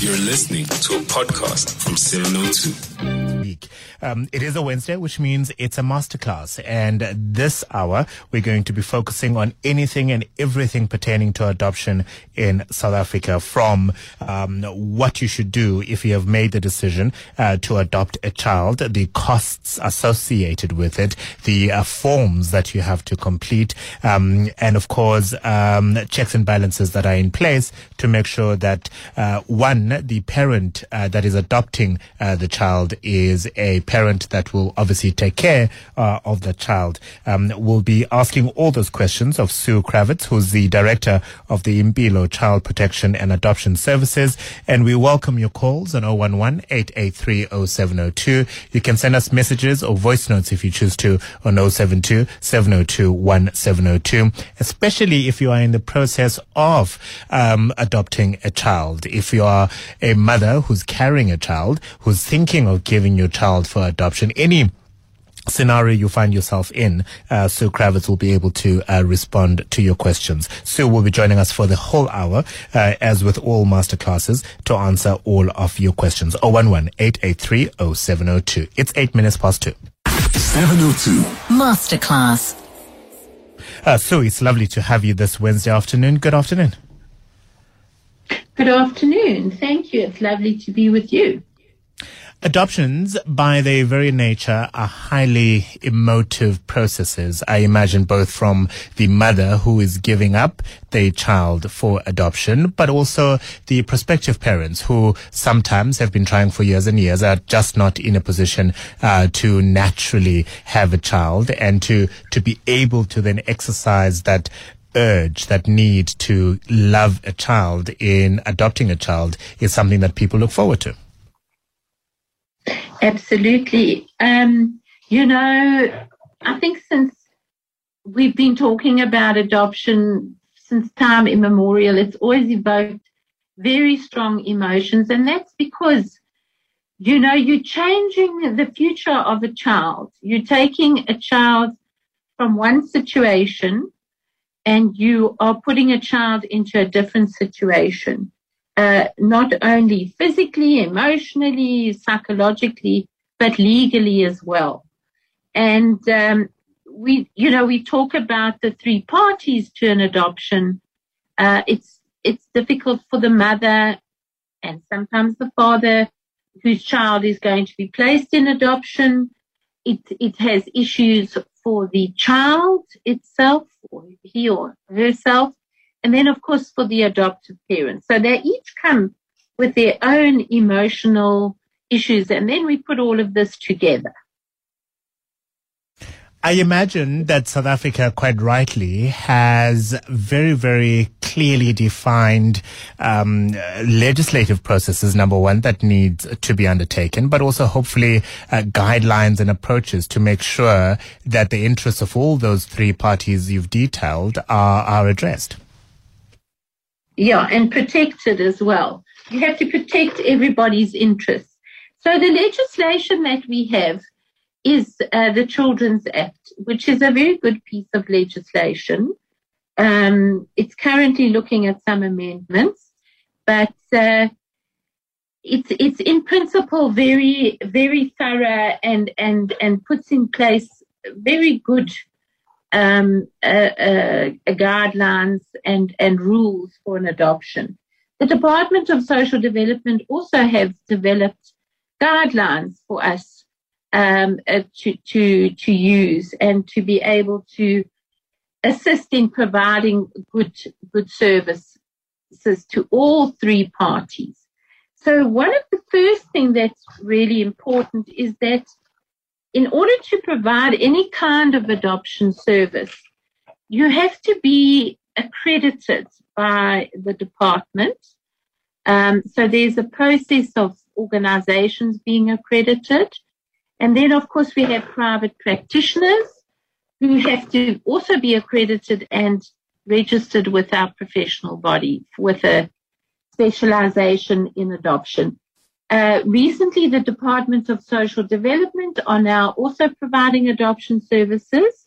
You're listening to a podcast from 702. week. Um, it is a Wednesday, which means it's a masterclass. And this hour, we're going to be focusing on anything and everything pertaining to adoption in South Africa from um, what you should do if you have made the decision uh, to adopt a child, the costs associated with it, the uh, forms that you have to complete, um, and of course, um, checks and balances that are in place to make sure that uh, one, the parent uh, that is adopting uh, the child is a parent that will obviously take care uh, of the child. Um, we'll be asking all those questions of Sue Kravitz, who's the director of the Impilo Child Protection and Adoption Services. And we welcome your calls on 011 883 0702. You can send us messages or voice notes if you choose to on 072 702 1702, especially if you are in the process of um, adopting a child. If you are a mother who's carrying a child, who's thinking of giving your child for adoption, any scenario you find yourself in, uh, Sue Kravitz will be able to uh, respond to your questions. Sue will be joining us for the whole hour, uh, as with all masterclasses, to answer all of your questions. 011 883 0702. It's eight minutes past two. 702. Masterclass. Uh, Sue, it's lovely to have you this Wednesday afternoon. Good afternoon. Good afternoon. Thank you. It's lovely to be with you. Adoptions, by their very nature, are highly emotive processes. I imagine both from the mother who is giving up their child for adoption, but also the prospective parents who sometimes have been trying for years and years are just not in a position uh, to naturally have a child and to to be able to then exercise that urge, that need to love a child in adopting a child is something that people look forward to. Absolutely. Um, you know, I think since we've been talking about adoption since time immemorial, it's always evoked very strong emotions. And that's because, you know, you're changing the future of a child. You're taking a child from one situation and you are putting a child into a different situation. Uh, not only physically, emotionally, psychologically, but legally as well. And um, we, you know, we talk about the three parties to an adoption. Uh, it's it's difficult for the mother and sometimes the father whose child is going to be placed in adoption. It it has issues for the child itself, or he or herself, and then of course for the adoptive parents. So they each come with their own emotional issues, and then we put all of this together. I imagine that South Africa, quite rightly, has very, very clearly defined um, legislative processes, number one, that needs to be undertaken, but also hopefully uh, guidelines and approaches to make sure that the interests of all those three parties you've detailed are, are addressed. Yeah, and protected as well. You have to protect everybody's interests. So the legislation that we have is uh, the Children's Act, which is a very good piece of legislation. Um, it's currently looking at some amendments, but uh, it's it's in principle very very thorough and and and puts in place very good um, uh, uh, guidelines and and rules for an adoption. The Department of Social Development also have developed guidelines for us um, uh, to, to, to use and to be able to assist in providing good, good services to all three parties. So one of the first thing that's really important is that in order to provide any kind of adoption service, you have to be accredited by the department. Um, so there's a process of organizations being accredited. And then, of course, we have private practitioners who have to also be accredited and registered with our professional body with a specialization in adoption. Uh, recently, the Department of Social Development are now also providing adoption services,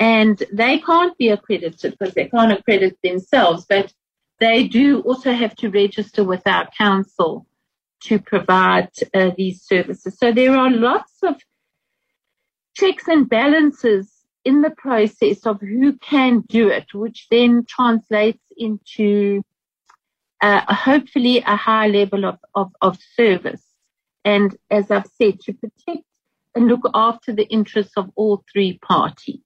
and they can't be accredited because they can't accredit themselves. But they do also have to register with our council to provide uh, these services. So there are lots of checks and balances in the process of who can do it, which then translates into uh, hopefully a high level of, of, of service. And as I've said, to protect and look after the interests of all three parties.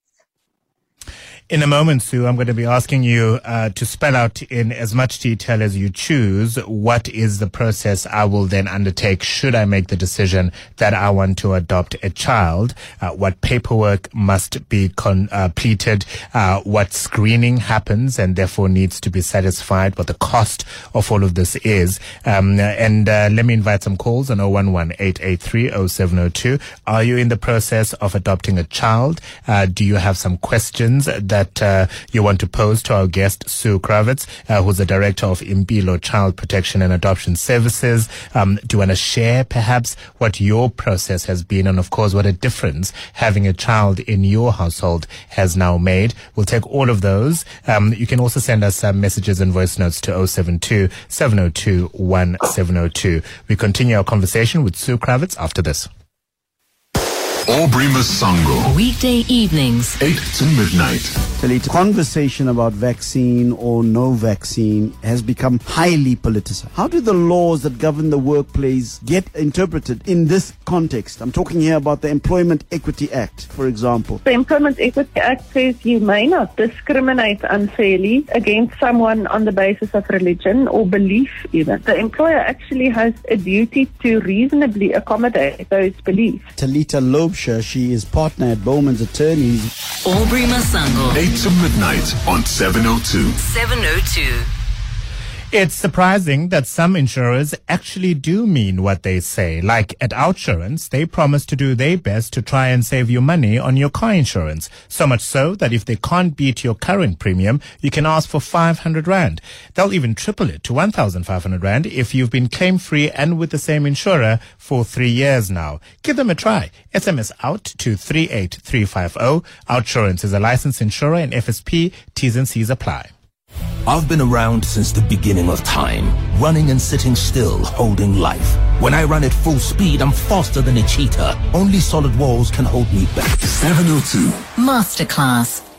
In a moment, Sue, I'm going to be asking you uh, to spell out in as much detail as you choose what is the process I will then undertake should I make the decision that I want to adopt a child, uh, what paperwork must be completed, uh, uh, what screening happens and therefore needs to be satisfied, what the cost of all of this is. Um, and uh, let me invite some calls on 011 883 0702. Are you in the process of adopting a child? Uh, do you have some questions that uh, you want to pose to our guest, Sue Kravitz, uh, who's the director of Impilo Child Protection and Adoption Services. Um, do you want to share perhaps what your process has been and of course what a difference having a child in your household has now made? We'll take all of those. Um, you can also send us uh, messages and voice notes to 072 702 1702. We continue our conversation with Sue Kravitz after this. Aubrey Masango. Weekday evenings. 8 to midnight. The conversation about vaccine or no vaccine has become highly politicized. How do the laws that govern the workplace get interpreted in this context? I'm talking here about the Employment Equity Act, for example. The Employment Equity Act says you may not discriminate unfairly against someone on the basis of religion or belief even. The employer actually has a duty to reasonably accommodate those beliefs. Talita Laubscher is partner at Bowman's Attorneys. Aubrey Masango. 8 to midnight on 702. 702. It's surprising that some insurers actually do mean what they say. Like at Outsurance, they promise to do their best to try and save you money on your car insurance. So much so that if they can't beat your current premium, you can ask for 500 Rand. They'll even triple it to 1,500 Rand if you've been claim free and with the same insurer for three years now. Give them a try. SMS out to 38350. Outsurance is a licensed insurer and FSP. T's and C's apply. I've been around since the beginning of time, running and sitting still, holding life. When I run at full speed, I'm faster than a cheetah. Only solid walls can hold me back. 702. Masterclass.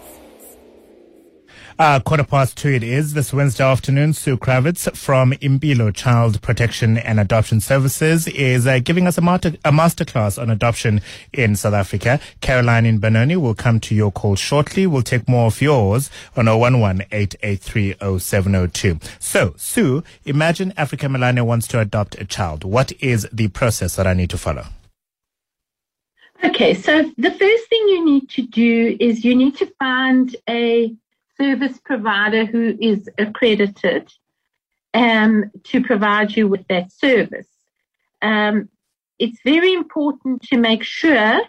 Uh, quarter past two it is this Wednesday afternoon. Sue Kravitz from Impilo Child Protection and Adoption Services is uh, giving us a, master, a masterclass on adoption in South Africa. Caroline in Benoni will come to your call shortly. We'll take more of yours on 011 So, Sue, imagine Africa Melane wants to adopt a child. What is the process that I need to follow? Okay, so the first thing you need to do is you need to find a service provider who is accredited um, to provide you with that service. Um, it's very important to make sure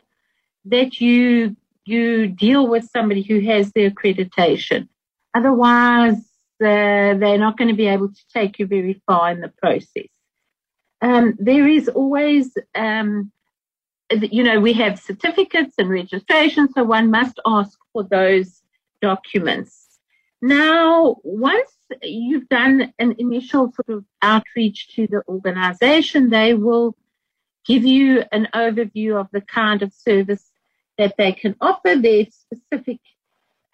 that you you deal with somebody who has the accreditation. Otherwise, uh, they're not going to be able to take you very far in the process. Um, there is always, um, you know, we have certificates and registration, so one must ask for those documents. Now, once you've done an initial sort of outreach to the organization, they will give you an overview of the kind of service that they can offer, their specific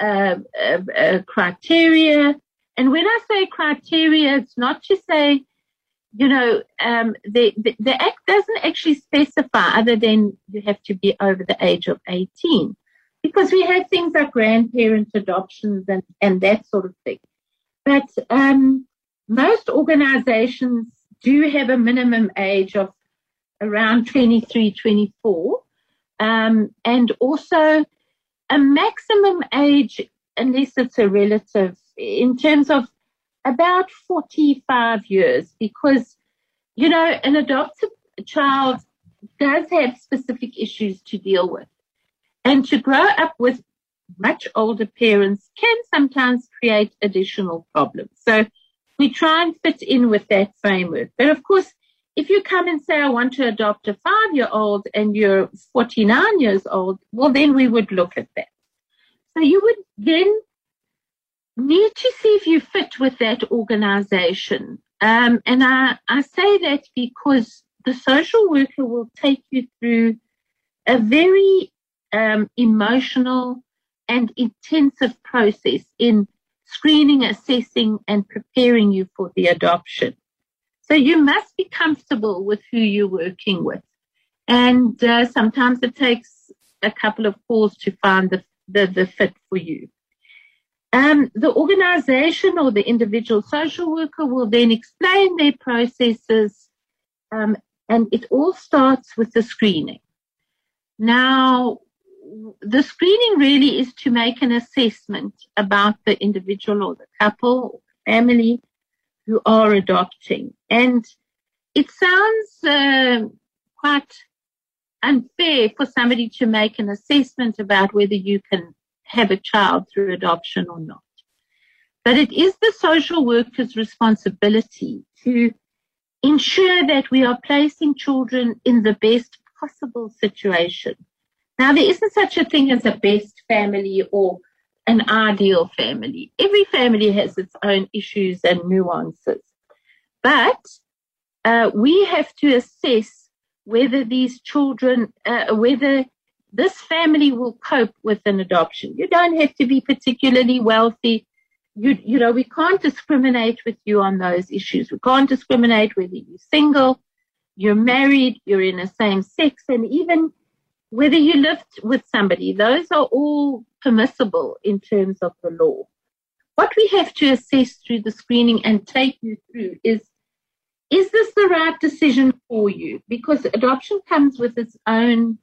uh, uh, uh, criteria. And when I say criteria, it's not to say, you know, um, the, the, the Act doesn't actually specify other than you have to be over the age of 18 because we have things like grandparent adoptions and, and that sort of thing. But um, most organizations do have a minimum age of around 23, 24, um, and also a maximum age, unless it's a relative, in terms of about 45 years, because, you know, an adopted child does have specific issues to deal with. And to grow up with much older parents can sometimes create additional problems. So we try and fit in with that framework. But of course, if you come and say, I want to adopt a five year old and you're 49 years old, well, then we would look at that. So you would then need to see if you fit with that organization. Um, and I, I say that because the social worker will take you through a very um, emotional and intensive process in screening, assessing, and preparing you for the adoption. So you must be comfortable with who you're working with. And uh, sometimes it takes a couple of calls to find the, the, the fit for you. Um, the organization or the individual social worker will then explain their processes, um, and it all starts with the screening. Now, the screening really is to make an assessment about the individual or the couple or family who are adopting. And it sounds uh, quite unfair for somebody to make an assessment about whether you can have a child through adoption or not. But it is the social worker's responsibility to ensure that we are placing children in the best possible situation. Now, there isn't such a thing as a best family or an ideal family. Every family has its own issues and nuances. But uh, we have to assess whether these children, uh, whether this family will cope with an adoption. You don't have to be particularly wealthy. You, you know, we can't discriminate with you on those issues. We can't discriminate whether you're single, you're married, you're in the same sex, and even whether you lived with somebody. Those are all permissible in terms of the law. What we have to assess through the screening and take you through is is this the right decision for you? Because adoption comes with its own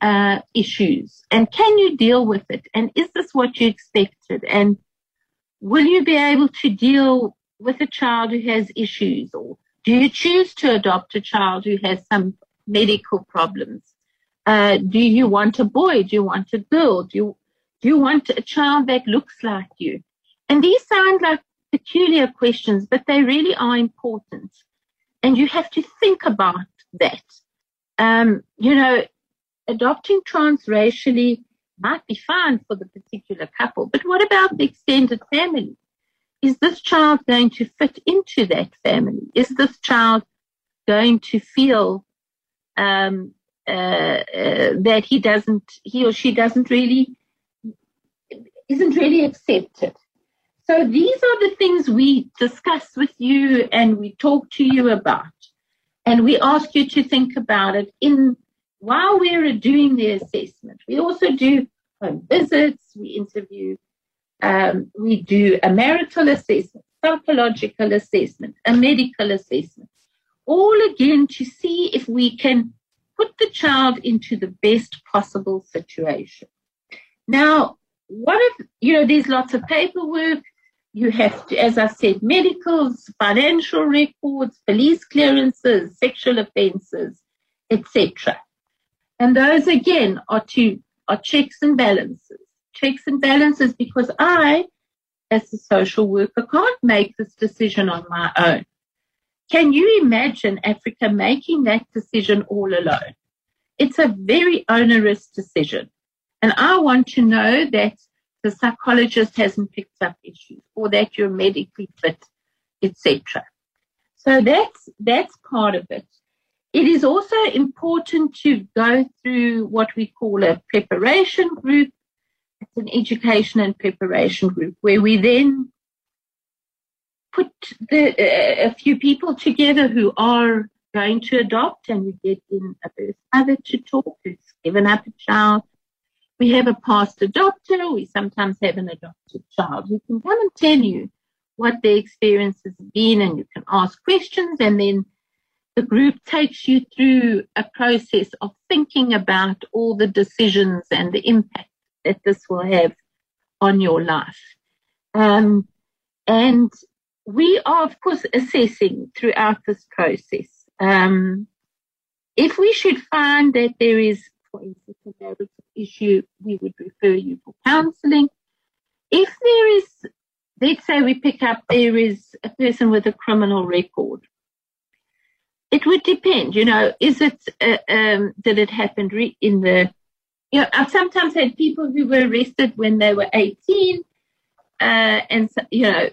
uh, issues. And can you deal with it? And is this what you expected? And will you be able to deal with a child who has issues? Or do you choose to adopt a child who has some medical problems? Uh, do you want a boy? Do you want a girl? Do you, do you want a child that looks like you? And these sound like peculiar questions, but they really are important. And you have to think about that. Um, you know, adopting transracially might be fine for the particular couple, but what about the extended family? Is this child going to fit into that family? Is this child going to feel um, that he doesn't, he or she doesn't really, isn't really accepted? So these are the things we discuss with you and we talk to you about. And we ask you to think about it in while we're doing the assessment, we also do home visits, we interview, um, we do a marital assessment, psychological assessment, a medical assessment, all again to see if we can put the child into the best possible situation. Now, what if, you know, there's lots of paperwork. You have to, as I said, medicals, financial records, police clearances, sexual offences, etc. And those again are to are checks and balances. Checks and balances because I, as a social worker, can't make this decision on my own. Can you imagine Africa making that decision all alone? It's a very onerous decision. And I want to know that the psychologist hasn't picked up issues or that you're medically fit, etc. So that's, that's part of it. It is also important to go through what we call a preparation group. It's an education and preparation group where we then put the, a few people together who are going to adopt and you get in a birth mother to talk who's given up a child. We have a past adopter. We sometimes have an adopted child who can come and tell you what their experience has been and you can ask questions and then the group takes you through a process of thinking about all the decisions and the impact that this will have on your life. Um, and we are, of course, assessing throughout this process. Um, if we should find that there is, for instance, a marital issue, we would refer you for counseling. If there is, let's say we pick up there is a person with a criminal record it would depend, you know, is it, uh, um, did it happen re- in the, you know, I've sometimes had people who were arrested when they were 18. uh, and you know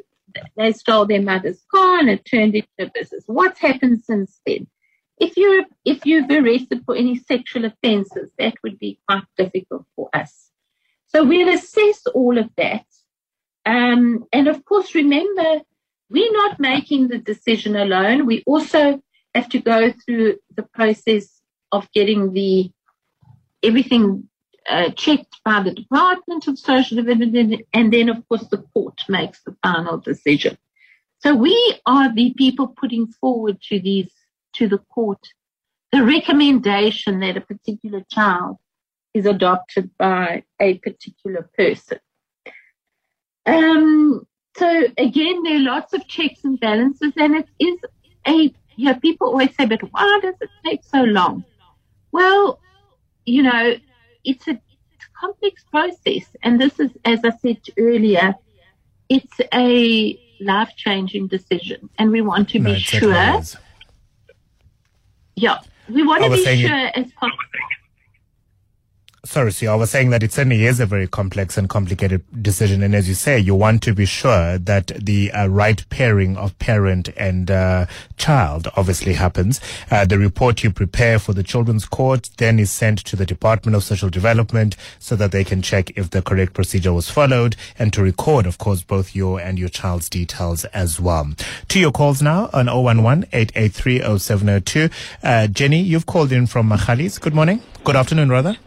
they stole their mother's car and it turned into a business. What's happened since then? If you're if you've arrested for any sexual offences, that would be quite difficult for us. So we'll assess all of that, um, and of course, remember we're not making the decision alone. We also have to go through the process of getting the everything uh, checked by the Department of Social Development, and then, of course, the court makes the final decision. So we are the people putting forward to these to the court the recommendation that a particular child is adopted by a particular person. Um, so again, there are lots of checks and balances, and it is a you know people always say, but why does it take so long? Well, you know, it's a, it's a complex process. And this is, as I said earlier, it's a life changing decision. And we want to No, be sure. Yeah. We want to be sure as possible. Sorry, Sue, I was saying that it certainly is a very complex and complicated decision. And as you say, you want to be sure that the uh, right pairing of parent and uh, child obviously happens. Uh, the report you prepare for the Children's Court then is sent to the Department of Social Development so that they can check if the correct procedure was followed and to record, of course, both your and your child's details as well. To your calls now on 011 883 0702. Uh, Jenny, you've called in from Machalis. Good morning. Good afternoon, rather.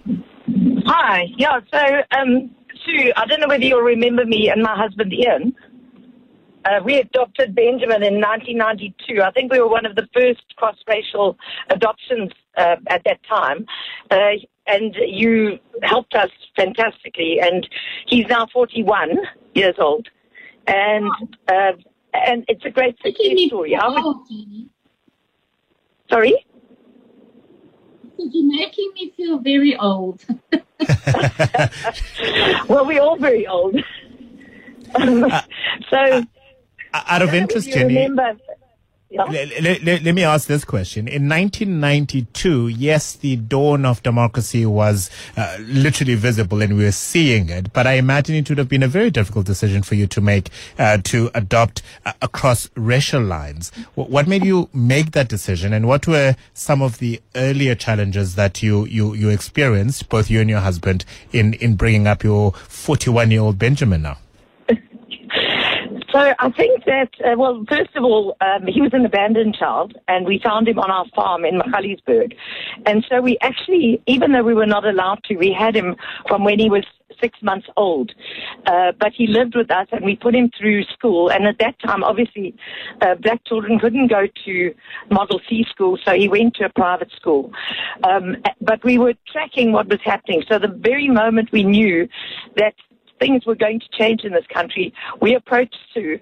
Hi. Yeah, so, um, Sue, I don't know whether you'll remember me and my husband Ian. Uh, we adopted Benjamin in 1992. I think we were one of the first cross-racial adoptions uh, at that time. Uh, and you helped us fantastically. And he's now 41 years old. And, uh, and it's a great Making success me story. I would, sorry? You're making me feel very old. Well, we're all very old. Um, so, Out of I don't know interest, Jenny, remember, let, me ask this question. In 1992, yes, the dawn of democracy was uh, literally visible and we were seeing it, but I imagine it would have been a very difficult decision for you to make uh, to adopt uh, across racial lines. Wh- What made you make that decision and what were some of the earlier challenges that you, you, you experienced, both you and your husband, in, in bringing up your 41 year old Benjamin now? So I think that, uh, well, first of all, um, he was an abandoned child, and we found him on our farm in Magaliesburg. And so we actually, even though we were not allowed to, we had him from when he was six months old. Uh, but he lived with us, and we put him through school. And at that time, obviously, uh, black children couldn't go to Model C school, so he went to a private school. Um, but we were tracking what was happening. So the very moment we knew that things were going to change in this country, we approached Sue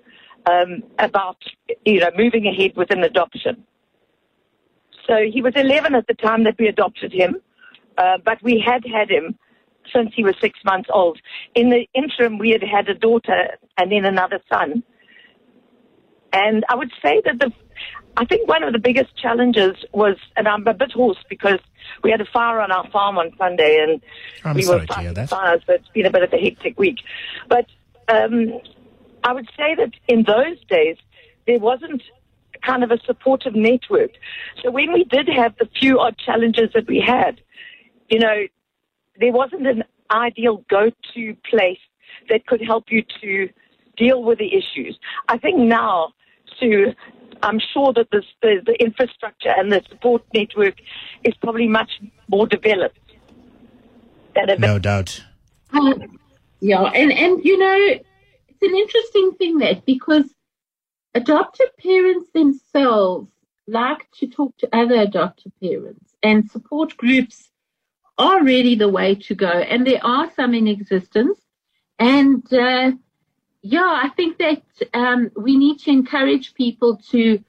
um, about you know moving ahead with an adoption. So he was 11 at the time that we adopted him, uh, but we had had him since he was six months old. In the interim, we had had a daughter and then another son. And I would say that the, I think one of the biggest challenges was, and I'm a bit hoarse because we had a fire on our farm on Sunday and I'm we were to fighting fires, so it's been a bit of a hectic week. But um, I would say that in those days, there wasn't kind of a supportive network. So when we did have the few odd challenges that we had, you know, there wasn't an ideal go-to place that could help you to deal with the issues. I think now, Sue, I'm sure that this, the, the infrastructure and the support network is probably much more developed. Than it No doubt. Uh, yeah, and, and you know, it's an interesting thing that because adoptive parents themselves like to talk to other adoptive parents and support groups are really the way to go. And there are some in existence. And uh, yeah, I think that um, we need to encourage people to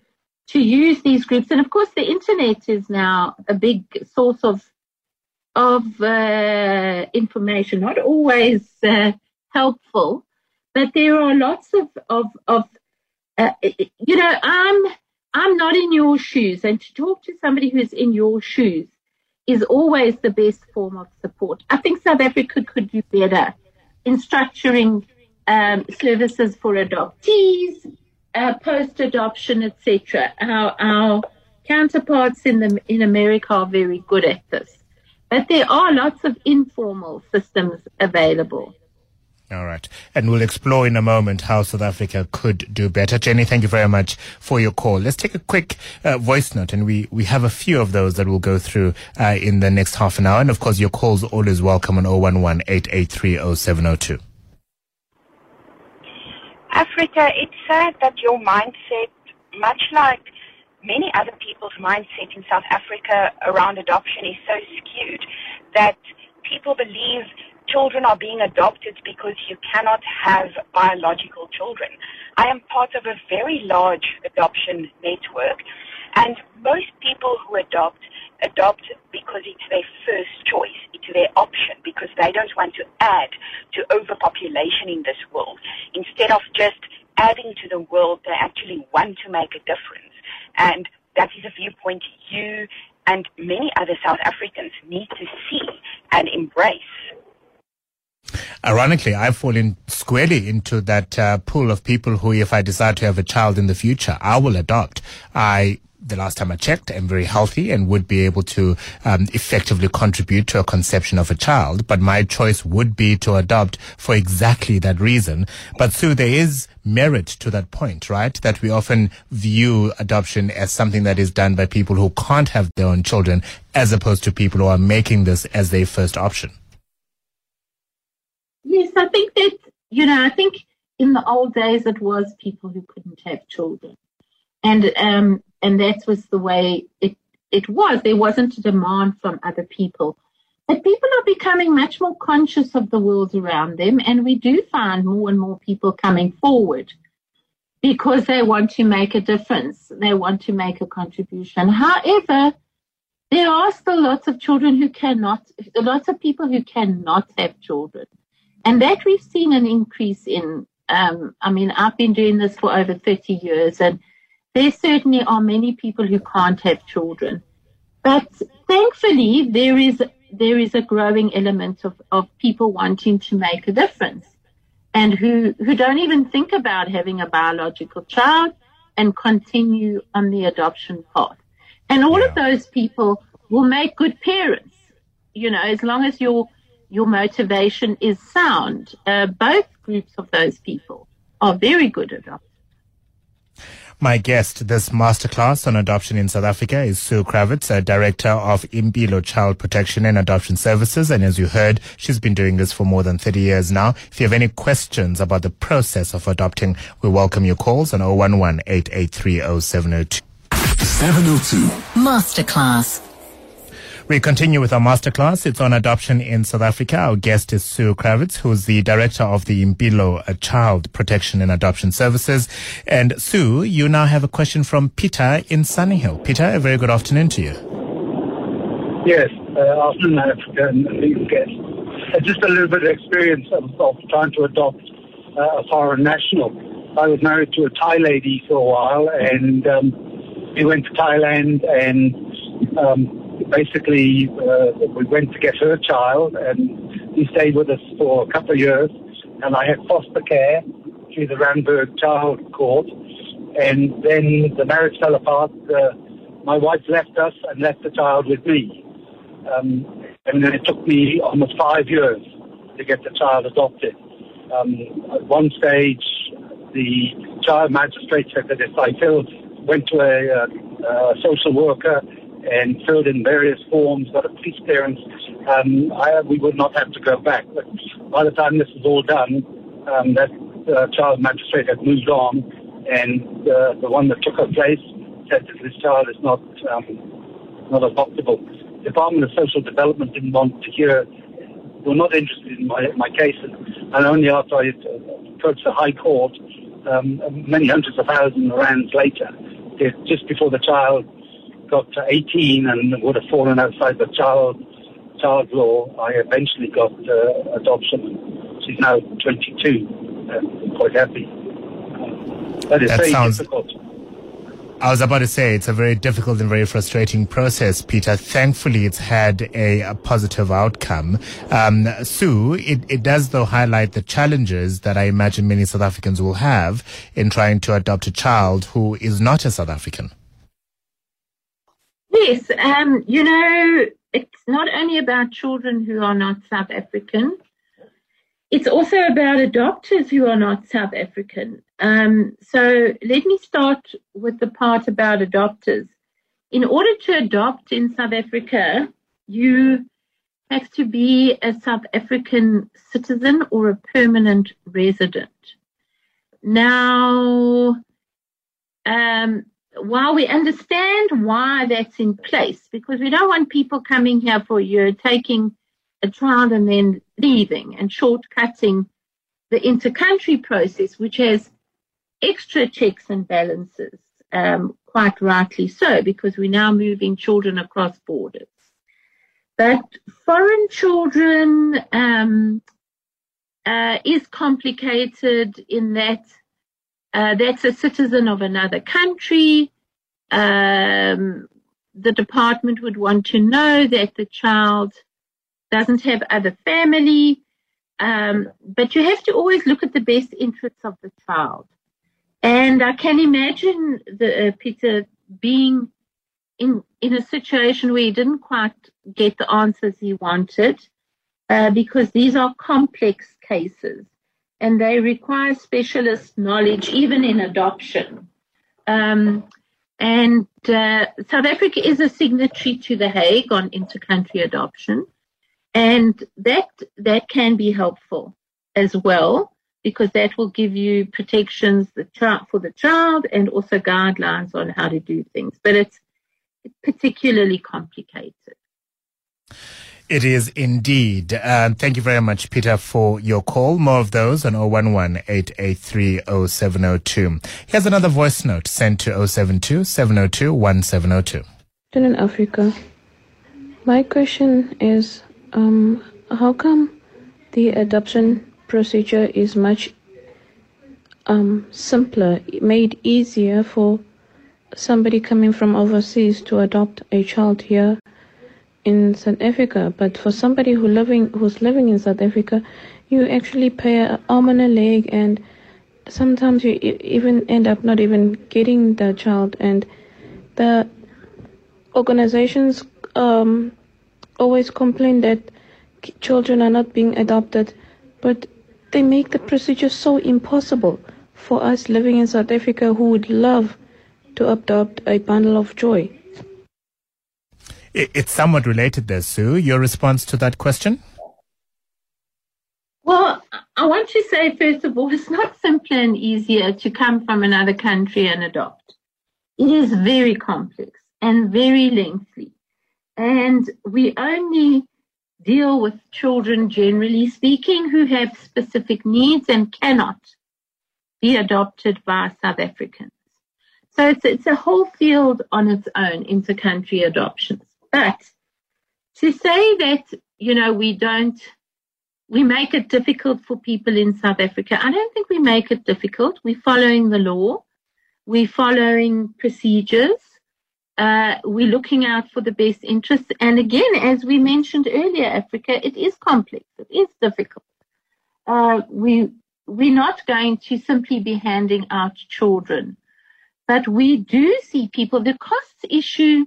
to use these groups. And of course, the internet is now a big source of of uh, information, not always uh, helpful, but there are lots of of, of uh, you know, I'm I'm not in your shoes, and to talk to somebody who's in your shoes is always the best form of support. I think South Africa could do better in structuring um, services for adoptees, uh, post-adoption, etc. Our, our counterparts in the in America are very good at this, but there are lots of informal systems available. All right. And we'll explore in a moment how South Africa could do better. Jenny, thank you very much for your call. Let's take a quick uh, voice note, and we, we have a few of those that we'll go through uh, in the next half an hour. And of course, your calls always welcome on 011 883 0702. Africa, it's sad that your mindset, much like many other people's mindset in South Africa around adoption, is so skewed that people believe children are being adopted because you cannot have biological children. I am part of a very large adoption network, and most people who adopt adopt because it's their first choice, it's their option, because they don't want to add to overpopulation in this world. Instead of just adding to the world, they actually want to make a difference. And that is a viewpoint you and many other South Africans need to see and embrace. Ironically, I fall in squarely into that uh, pool of people who, if I decide to have a child in the future, I will adopt. I the last time I checked, am very healthy and would be able to um, effectively contribute to a conception of a child. But my choice would be to adopt for exactly that reason. But Sue, there is merit to that point, right? That we often view adoption as something that is done by people who can't have their own children, as opposed to people who are making this as their first option. Yes, I think that, you know, I think in the old days it was people who couldn't have children. And um, and that was the way it it was. There wasn't a demand from other people. But people are becoming much more conscious of the world around them, and we do find more and more people coming forward because they want to make a difference. They want to make a contribution. However, there are still lots of children who cannot, lots of people who cannot have children. And that we've seen an increase in. Um, I mean, I've been doing this for over 30 years, and there certainly are many people who can't have children. But thankfully, there is there is a growing element of, of people wanting to make a difference and who, who don't even think about having a biological child and continue on the adoption path. And all yeah. of those people will make good parents, you know, as long as your your motivation is sound. Uh, both groups of those people are very good adopters. My guest this masterclass on adoption in South Africa is Sue Kravitz, a director of Impilo Child Protection and Adoption Services. And as you heard, she's been doing this for more than 30 years now. If you have any questions about the process of adopting, we welcome your calls on 011 883 0702. 702. Masterclass. We continue with our masterclass. It's on adoption in South Africa. Our guest is Sue Kravitz, who's the director of the Impilo Child Protection and Adoption Services. And Sue, you now have a question from Peter in Sunninghill. Peter, a very good afternoon to you. Yes, uh, afternoon, Africa guest. Uh, just a little bit of experience of, of trying to adopt uh, a foreign national. I was married to a Thai lady for a while, and um, we went to Thailand and um, basically, uh, we went to get her child, and he stayed with us for a couple of years. And I had foster care through the Randburg Child Court. And then the marriage fell apart. Uh, my wife left us and left the child with me. Um, and then it took me almost five years to get the child adopted. Um, at one stage, the child magistrate said that if I filled, went to a, a, a social worker and filled in various forms, got a police clearance, um, I, we would not have to go back. But by the time this is all done, um, that uh, child magistrate had moved on, and uh, the one that took her place said that this child is not um, not adoptable. The Department of Social Development didn't want to hear, were not interested in my, my case, and only after I approached the High Court, um, many hundreds of thousands of rands later, just before the child got to 18 and would have fallen outside the child child law, I eventually got uh, adoption. She's now 22. I'm quite happy. That is that very sounds, difficult. I was about to say it's a very difficult and very frustrating process, Peter. Thankfully, it's had a, a positive outcome. Um, Sue, it, it does though highlight the challenges that I imagine many South Africans will have in trying to adopt a child who is not a South African. Yes, um, you know, it's not only about children who are not South African. It's also about adopters who are not South African. Um, so let me start with the part about adopters. In order to adopt in South Africa, you have to be a South African citizen or a permanent resident. Now, um, while we understand why that's in place, because we don't want people coming here for a year, taking a child and then leaving and shortcutting the inter-country process, which has extra checks and balances, um, quite rightly so, because we're now moving children across borders. But foreign children um, uh, is complicated in that uh, that's a citizen of another country. Um, the department would want to know that the child doesn't have other family. Um, but you have to always look at the best interests of the child. And I can imagine the, uh, Peter being in, in a situation where he didn't quite get the answers he wanted, uh, because these are complex cases and they require specialist knowledge even in adoption. Um, and uh, South Africa is a signatory to the Hague on intercountry adoption, and that that can be helpful as well because that will give you protections for the child and also guidelines on how to do things. But it's particularly complicated. It is indeed. Thank you very much, Peter, for your call. More of those on 011 883 0702. Here's another voice note sent to 072 702 1702. In Africa, my question is um, how come the adoption procedure is much um, simpler, made easier for somebody coming from overseas to adopt a child here in South Africa, but for somebody who living who's living in South Africa, you actually pay an arm and a leg, and sometimes you even end up not even getting the child. And the organizations um, always complain that children are not being adopted, but they make the procedure so impossible for us living in South Africa who would love to adopt a bundle of joy. It's somewhat related there, Sue. Your response to that question? Well, I want to say, first of all, it's not simpler and easier to come from another country and adopt. It is very complex and very lengthy. And we only deal with children, generally speaking, who have specific needs and cannot be adopted by South Africans. So it's, it's a whole field on its own, inter-country adoptions. But to say that, you know, we don't, we make it difficult for people in South Africa, I don't think we make it difficult. We're following the law. We're following procedures. Uh, we're looking out for the best interests. And again, as we mentioned earlier, Africa, it is complex. It is difficult. Uh, we, we're not going to simply be handing out children, but we do see people, the costs issue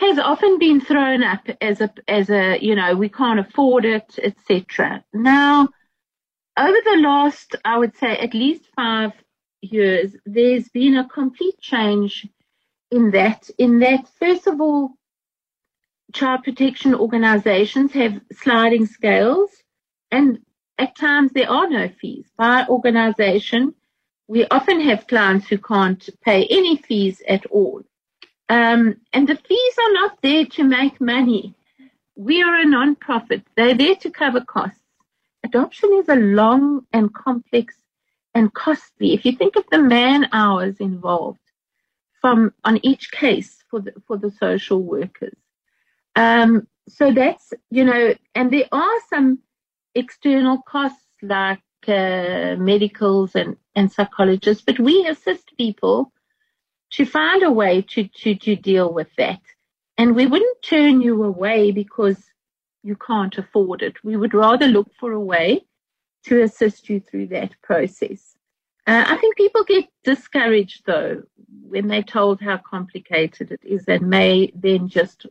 has often been thrown up as a as a you know we can't afford it etc now over the last i would say at least five years there's been a complete change in that in that first of all child protection organizations have sliding scales and at times there are no fees. By organization we often have clients who can't pay any fees at all um, and the fees are not there to make money. We are a non-profit. They're there to cover costs. Adoption is a long and complex and costly. If you think of the man hours involved from on each case for the for the social workers, um, so that's you know, and there are some external costs like uh, medicals and and psychologists, but we assist people to find a way to, to, to deal with that. And we wouldn't turn you away because you can't afford it. We would rather look for a way to assist you through that process. Uh, I think people get discouraged though when they're told how complicated it is and may then just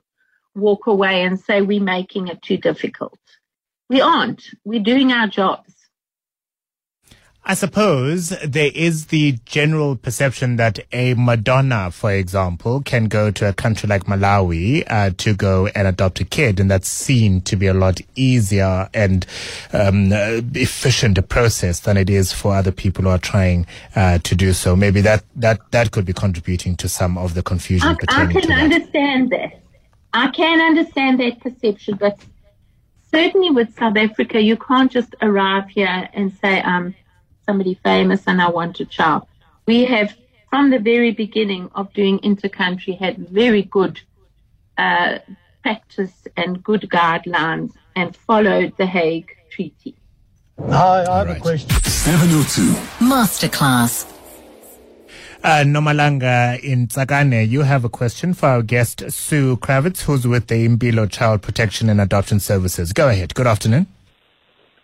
walk away and say we're making it too difficult. We aren't. We're doing our jobs. I suppose there is the general perception that a Madonna, for example, can go to a country like Malawi uh, to go and adopt a kid, and that's seen to be a lot easier and um, uh, efficient a process than it is for other people who are trying uh, to do so. Maybe that, that, that could be contributing to some of the confusion I, pertaining I can understand that. I can understand that perception, but certainly with South Africa, you can't just arrive here and say, um, somebody famous and I want a child. We have, from the very beginning of doing intercountry, had very good uh, practice and good guidelines and followed the Hague Treaty. Hi, I have a question. 702 Masterclass. Uh, Nomalanga in Tsakane, you have a question for our guest, Sue Kravitz, who's with the Impilo Child Protection and Adoption Services. Go ahead. Good afternoon.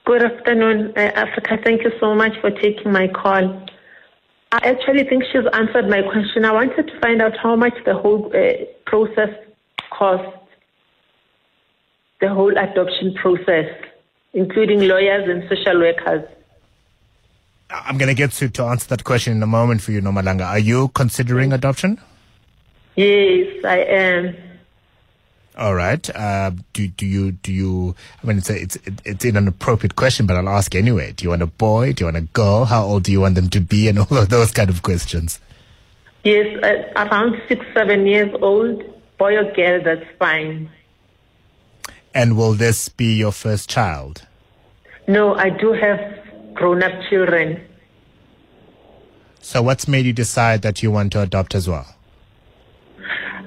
Good afternoon, uh, Africa. Thank you so much for taking my call. I actually think she's answered my question. I wanted to find out how much the whole uh, process costs, the whole adoption process, including lawyers and social workers. I'm going to get Sue to answer that question in a moment for you, Nomalanga. Are you considering adoption? Yes, I am. All right. Uh, do do you do you? I mean, it's a, it's it's an inappropriate question, but I'll ask anyway. Do you want a boy? Do you want a girl? How old do you want them to be? And all of those kind of questions. Yes, uh, around six, seven years old, boy or girl, that's fine. And will this be your first child? No, I do have grown-up children. So, what's made you decide that you want to adopt as well?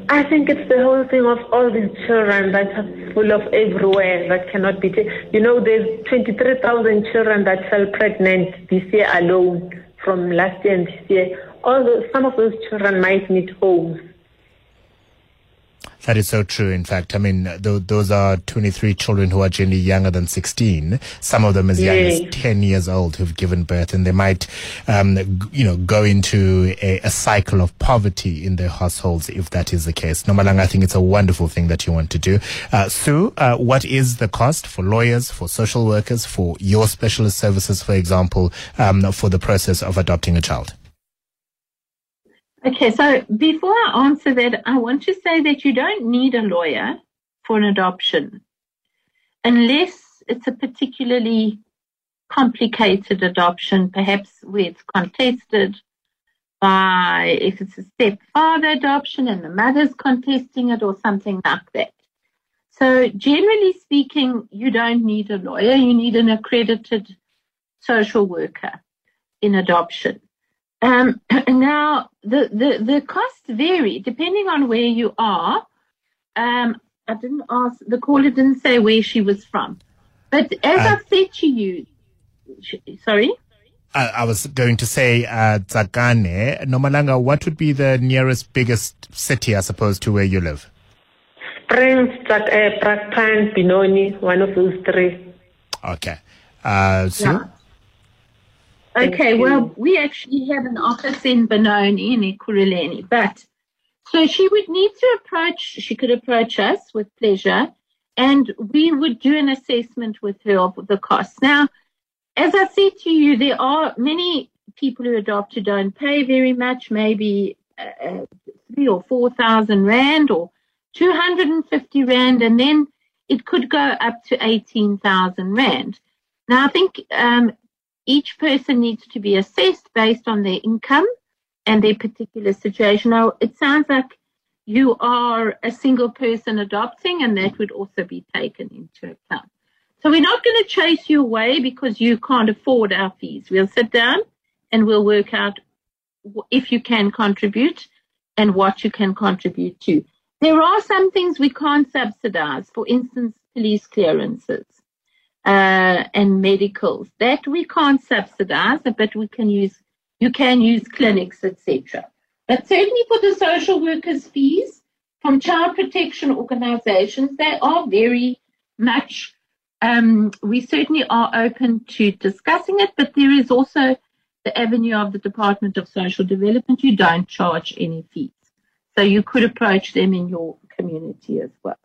I think it's the whole thing of all these children that are full of everywhere that cannot be taken. You know, there's 23,000 children that fell pregnant this year alone from last year and this year. All those, some of those children might need homes. That is so true. In fact, I mean, th- those are 23 children who are generally younger than 16. Some of them as young as 10 years old who've given birth and they might, um, g- you know, go into a, a cycle of poverty in their households if that is the case. Nomalanga, I think it's a wonderful thing that you want to do. Uh, Sue, uh, what is the cost for lawyers, for social workers, for your specialist services, for example, um, for the process of adopting a child? Okay, so before I answer that, I want to say that you don't need a lawyer for an adoption unless it's a particularly complicated adoption, perhaps where it's contested by, if it's a stepfather adoption and the mother's contesting it or something like that. So generally speaking, you don't need a lawyer, you need an accredited social worker in adoption. Um, now, the, the, the costs vary depending on where you are. Um, I didn't ask, the caller didn't say where she was from. But as Uh, I've said to you, sh- sorry? I, I was going to say uh, Tsakane. Nomalanga, what would be the nearest biggest city, I suppose, to where you live? Springs, Strat- uh, Brakpan, Benoni, one of those three. Okay. Uh, Sue? Yeah. Okay, well, we actually have an office in Benoni in Ekurhuleni, but so she would need to approach, she could approach us with pleasure, and we would do an assessment with her of the costs. Now, as I said to you, there are many people who adopt who don't pay very much, maybe uh, three or four thousand rand or 250 rand, and then it could go up to 18,000 rand. Now, I think um, each person needs to be assessed based on their income and their particular situation. Now, it sounds like you are a single person adopting, and that would also be taken into account. So we're not going to chase you away because you can't afford our fees. We'll sit down and we'll work out if you can contribute and what you can contribute to. There are some things we can't subsidize. For instance, police clearances uh, and medicals that we can't subsidize, but we can use. You can use clinics, etc. But certainly for the social workers' fees from child protection organizations, they are very much, um, we certainly are open to discussing it, but there is also the avenue of the Department of Social Development. You don't charge any fees. So you could approach them in your community as well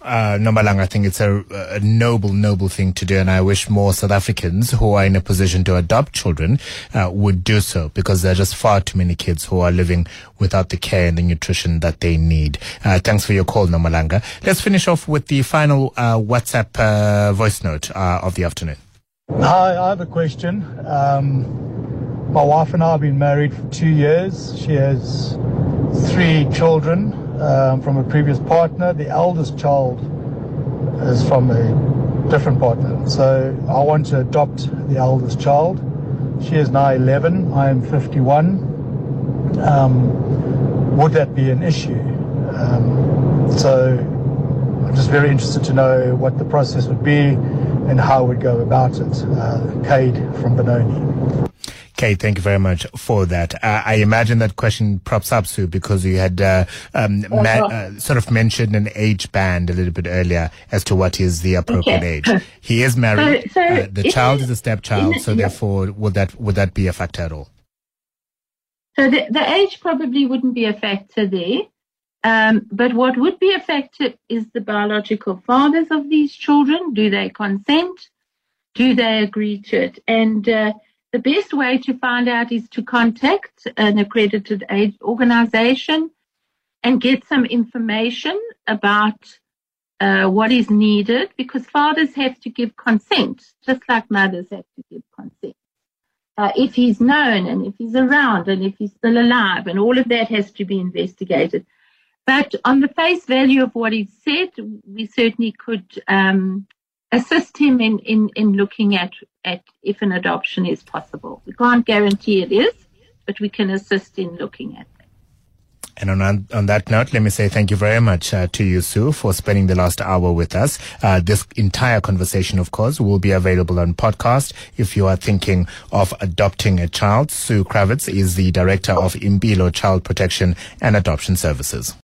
uh, Nomalanga, I think it's a, a, noble, noble thing to do. And I wish more South Africans who are in a position to adopt children uh, would do so because there are just far too many kids who are living without the care and the nutrition that they need. Uh, thanks for your call, Nomalanga. Let's finish off with the final uh, WhatsApp uh, voice note uh, of the afternoon. Hi, I have a question. Um, my wife and I have been married for two years. She has three children um, from a previous partner. The eldest child is from a different partner. So I want to adopt the eldest child. She is now 11. I am 51. Um, would that be an issue? Um, so I'm just very interested to know what the process would be and how we'd go about it. Uh, Cade from Benoni. Kate, thank you very much for that. Uh, I imagine that question props up, Sue, because you had uh, um, ma- uh, sort of mentioned an age band a little bit earlier as to what is the appropriate okay. age. He is married. So, so uh, the child is a stepchild, so therefore, would that would that be a factor at all? So the, the age probably wouldn't be a factor there. Um, but what would be a factor is the biological fathers of these children. Do they consent? Do they agree to it? And uh, the best way to find out is to contact an accredited aid organization and get some information about uh, what is needed because fathers have to give consent, just like mothers have to give consent. Uh, if he's known and if he's around and if he's still alive, and all of that has to be investigated. But on the face value of what he said, we certainly could um, assist him in, in, in looking at, at if an adoption is possible. We can't guarantee it is, but we can assist in looking at. And on, on that note, let me say thank you very much uh, to you, Sue, for spending the last hour with us. Uh, this entire conversation, of course, will be available on podcast. If you are thinking of adopting a child, Sue Kravitz is the director of Impilo Child Protection and Adoption Services.